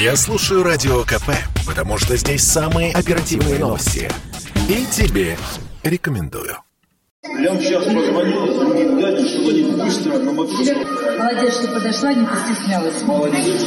Я слушаю Радио КП, потому что здесь самые оперативные новости. И тебе рекомендую. Я вам сейчас позвоню, дядя, чтобы они быстро маршрут. Молодец, что подошла, не постеснялась. Молодец.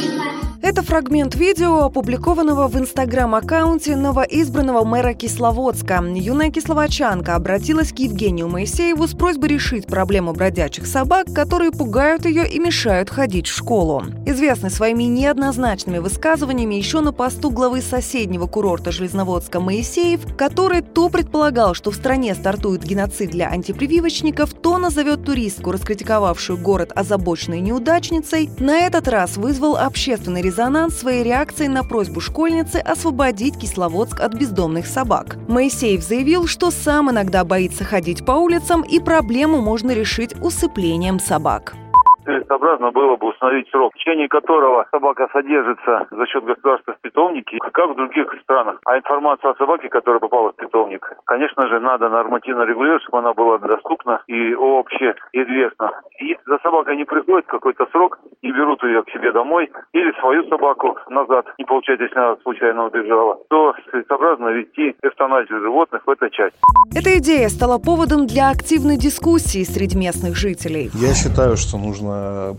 Это фрагмент видео, опубликованного в инстаграм-аккаунте новоизбранного мэра Кисловодска. Юная кисловодчанка обратилась к Евгению Моисееву с просьбой решить проблему бродячих собак, которые пугают ее и мешают ходить в школу. Известный своими неоднозначными высказываниями еще на посту главы соседнего курорта Железноводска Моисеев, который то предполагал, что в стране стартует геноцид для антипрививочников, то назовет туристку, раскритиковавшую город озабоченной неудачницей, на этот раз вызвал общественный резонанс резонанс своей реакцией на просьбу школьницы освободить Кисловодск от бездомных собак. Моисеев заявил, что сам иногда боится ходить по улицам и проблему можно решить усыплением собак целесообразно было бы установить срок, в течение которого собака содержится за счет государства в питомнике, как в других странах. А информацию о собаке, которая попала в питомник, конечно же, надо нормативно регулировать, чтобы она была доступна и вообще известна. И за собакой не приходит какой-то срок, и берут ее к себе домой, или свою собаку назад, не получать, если она случайно убежала, то целесообразно вести эвтаназию животных в этой части. Эта идея стала поводом для активной дискуссии среди местных жителей. Я считаю, что нужно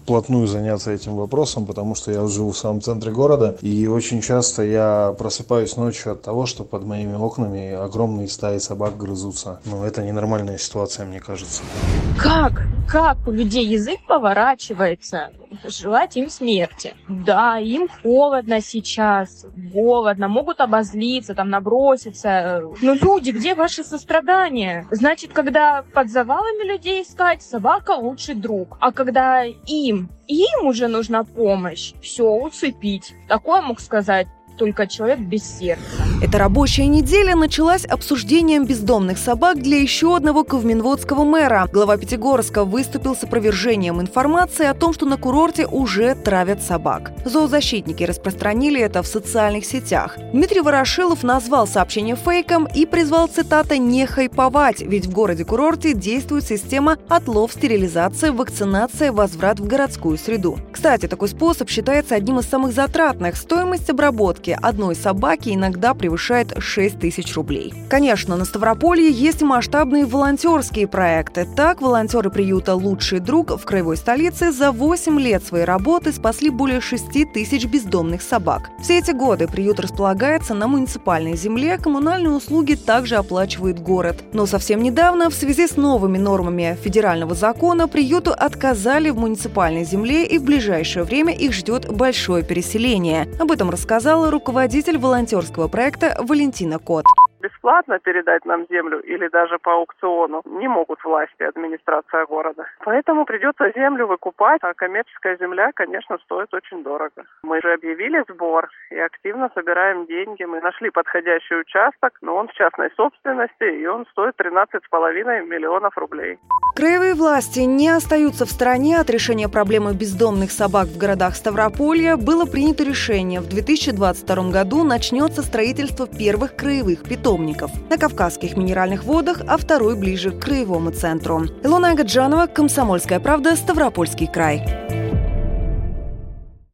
плотную заняться этим вопросом, потому что я живу в самом центре города, и очень часто я просыпаюсь ночью от того, что под моими окнами огромные стаи собак грызутся. Ну, это ненормальная ситуация, мне кажется. Как? Как у людей язык поворачивается? Желать им смерти. Да, им холодно сейчас, голодно, могут обозлиться, там, наброситься. Но люди, где ваше сострадание? Значит, когда под завалами людей искать, собака лучший друг. А когда им, им уже нужна помощь, все, уцепить. Такое мог сказать только человек без сердца. Эта рабочая неделя началась обсуждением бездомных собак для еще одного ковминводского мэра. Глава Пятигорска выступил с опровержением информации о том, что на курорте уже травят собак. Зоозащитники распространили это в социальных сетях. Дмитрий Ворошилов назвал сообщение фейком и призвал, цитата, «не хайповать», ведь в городе-курорте действует система отлов, стерилизация, вакцинация, возврат в городскую среду. Кстати, такой способ считается одним из самых затратных. Стоимость обработки покупки одной собаки иногда превышает 6 тысяч рублей. Конечно, на Ставрополье есть масштабные волонтерские проекты. Так, волонтеры приюта «Лучший друг» в краевой столице за 8 лет своей работы спасли более 6 тысяч бездомных собак. Все эти годы приют располагается на муниципальной земле, коммунальные услуги также оплачивает город. Но совсем недавно, в связи с новыми нормами федерального закона, приюту отказали в муниципальной земле и в ближайшее время их ждет большое переселение. Об этом рассказала руководитель волонтерского проекта Валентина Кот бесплатно передать нам землю или даже по аукциону не могут власти, администрация города. Поэтому придется землю выкупать, а коммерческая земля, конечно, стоит очень дорого. Мы же объявили сбор и активно собираем деньги. Мы нашли подходящий участок, но он в частной собственности, и он стоит 13,5 миллионов рублей. Краевые власти не остаются в стороне от решения проблемы бездомных собак в городах Ставрополья. Было принято решение. В 2022 году начнется строительство первых краевых питомников на Кавказских минеральных водах, а второй ближе к краевому центру. Илона Агаджанова, Комсомольская правда, Ставропольский край.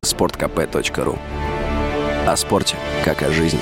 Спорткп.ру О спорте, как о жизни.